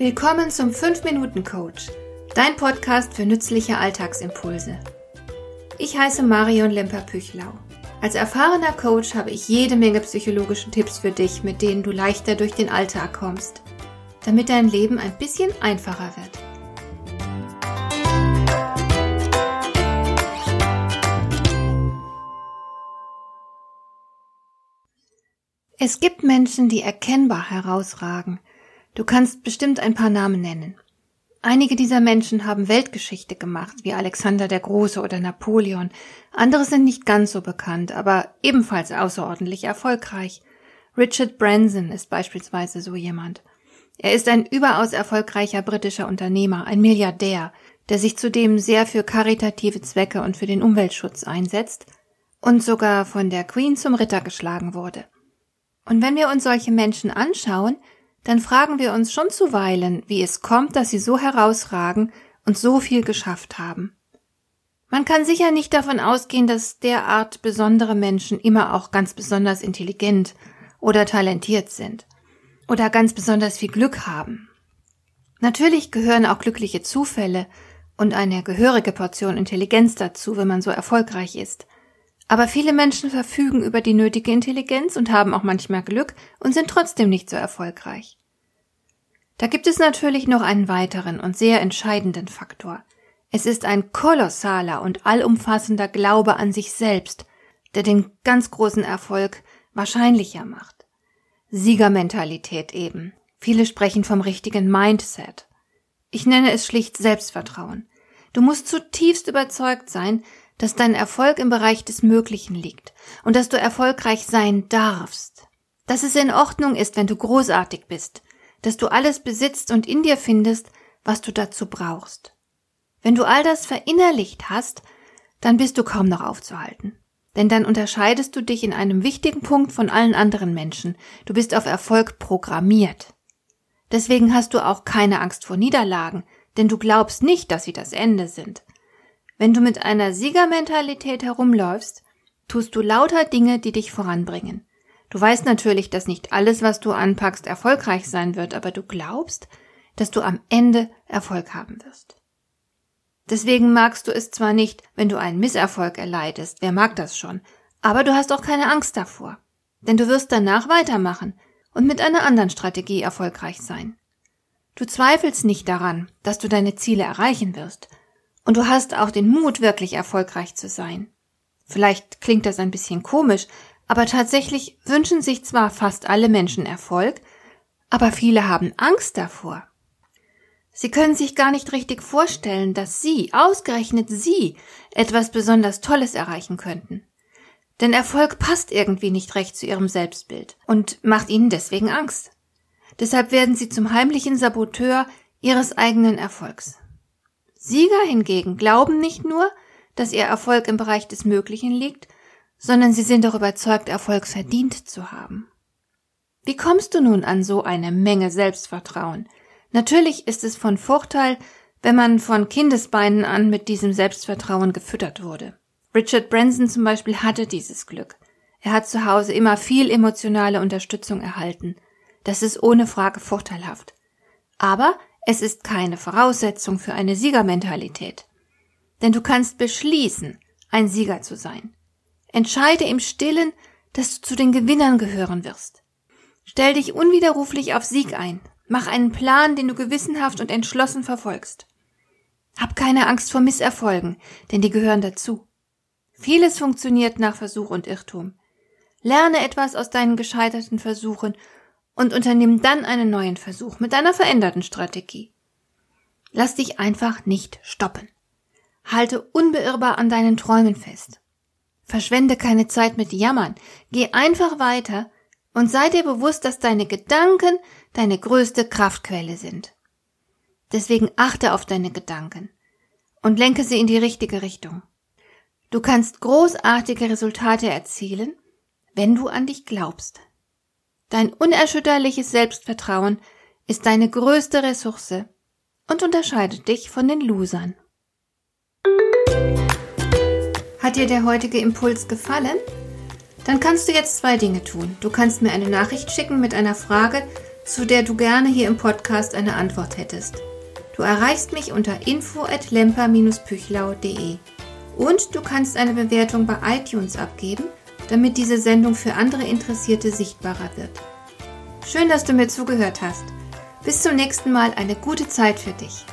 Willkommen zum 5-Minuten-Coach, dein Podcast für nützliche Alltagsimpulse. Ich heiße Marion Lemper-Püchlau. Als erfahrener Coach habe ich jede Menge psychologische Tipps für dich, mit denen du leichter durch den Alltag kommst, damit dein Leben ein bisschen einfacher wird. Es gibt Menschen, die erkennbar herausragen. Du kannst bestimmt ein paar Namen nennen. Einige dieser Menschen haben Weltgeschichte gemacht, wie Alexander der Große oder Napoleon. Andere sind nicht ganz so bekannt, aber ebenfalls außerordentlich erfolgreich. Richard Branson ist beispielsweise so jemand. Er ist ein überaus erfolgreicher britischer Unternehmer, ein Milliardär, der sich zudem sehr für karitative Zwecke und für den Umweltschutz einsetzt und sogar von der Queen zum Ritter geschlagen wurde. Und wenn wir uns solche Menschen anschauen, dann fragen wir uns schon zuweilen, wie es kommt, dass sie so herausragen und so viel geschafft haben. Man kann sicher nicht davon ausgehen, dass derart besondere Menschen immer auch ganz besonders intelligent oder talentiert sind oder ganz besonders viel Glück haben. Natürlich gehören auch glückliche Zufälle und eine gehörige Portion Intelligenz dazu, wenn man so erfolgreich ist. Aber viele Menschen verfügen über die nötige Intelligenz und haben auch manchmal Glück und sind trotzdem nicht so erfolgreich. Da gibt es natürlich noch einen weiteren und sehr entscheidenden Faktor. Es ist ein kolossaler und allumfassender Glaube an sich selbst, der den ganz großen Erfolg wahrscheinlicher macht. Siegermentalität eben. Viele sprechen vom richtigen Mindset. Ich nenne es schlicht Selbstvertrauen. Du musst zutiefst überzeugt sein, dass dein Erfolg im Bereich des Möglichen liegt und dass du erfolgreich sein darfst. Dass es in Ordnung ist, wenn du großartig bist, dass du alles besitzt und in dir findest, was du dazu brauchst. Wenn du all das verinnerlicht hast, dann bist du kaum noch aufzuhalten. Denn dann unterscheidest du dich in einem wichtigen Punkt von allen anderen Menschen. Du bist auf Erfolg programmiert. Deswegen hast du auch keine Angst vor Niederlagen, denn du glaubst nicht, dass sie das Ende sind. Wenn du mit einer Siegermentalität herumläufst, tust du lauter Dinge, die dich voranbringen. Du weißt natürlich, dass nicht alles, was du anpackst, erfolgreich sein wird, aber du glaubst, dass du am Ende Erfolg haben wirst. Deswegen magst du es zwar nicht, wenn du einen Misserfolg erleidest, wer mag das schon, aber du hast auch keine Angst davor. Denn du wirst danach weitermachen und mit einer anderen Strategie erfolgreich sein. Du zweifelst nicht daran, dass du deine Ziele erreichen wirst, und du hast auch den Mut, wirklich erfolgreich zu sein. Vielleicht klingt das ein bisschen komisch, aber tatsächlich wünschen sich zwar fast alle Menschen Erfolg, aber viele haben Angst davor. Sie können sich gar nicht richtig vorstellen, dass Sie, ausgerechnet Sie, etwas besonders Tolles erreichen könnten. Denn Erfolg passt irgendwie nicht recht zu Ihrem Selbstbild und macht Ihnen deswegen Angst. Deshalb werden Sie zum heimlichen Saboteur Ihres eigenen Erfolgs. Sieger hingegen glauben nicht nur, dass ihr Erfolg im Bereich des Möglichen liegt, sondern sie sind auch überzeugt, Erfolg verdient zu haben. Wie kommst du nun an so eine Menge Selbstvertrauen? Natürlich ist es von Vorteil, wenn man von Kindesbeinen an mit diesem Selbstvertrauen gefüttert wurde. Richard Branson zum Beispiel hatte dieses Glück. Er hat zu Hause immer viel emotionale Unterstützung erhalten. Das ist ohne Frage vorteilhaft. Aber es ist keine Voraussetzung für eine Siegermentalität. Denn du kannst beschließen, ein Sieger zu sein. Entscheide im Stillen, dass du zu den Gewinnern gehören wirst. Stell dich unwiderruflich auf Sieg ein. Mach einen Plan, den du gewissenhaft und entschlossen verfolgst. Hab keine Angst vor Misserfolgen, denn die gehören dazu. Vieles funktioniert nach Versuch und Irrtum. Lerne etwas aus deinen gescheiterten Versuchen und unternimm dann einen neuen Versuch mit einer veränderten Strategie. Lass dich einfach nicht stoppen. Halte unbeirrbar an deinen Träumen fest. Verschwende keine Zeit mit Jammern. Geh einfach weiter und sei dir bewusst, dass deine Gedanken deine größte Kraftquelle sind. Deswegen achte auf deine Gedanken und lenke sie in die richtige Richtung. Du kannst großartige Resultate erzielen, wenn du an dich glaubst. Dein unerschütterliches Selbstvertrauen ist deine größte Ressource und unterscheidet dich von den Losern. Hat dir der heutige Impuls gefallen? Dann kannst du jetzt zwei Dinge tun. Du kannst mir eine Nachricht schicken mit einer Frage, zu der du gerne hier im Podcast eine Antwort hättest. Du erreichst mich unter info@lemper-püchlau.de. Und du kannst eine Bewertung bei iTunes abgeben, damit diese Sendung für andere Interessierte sichtbarer wird. Schön, dass du mir zugehört hast. Bis zum nächsten Mal eine gute Zeit für dich.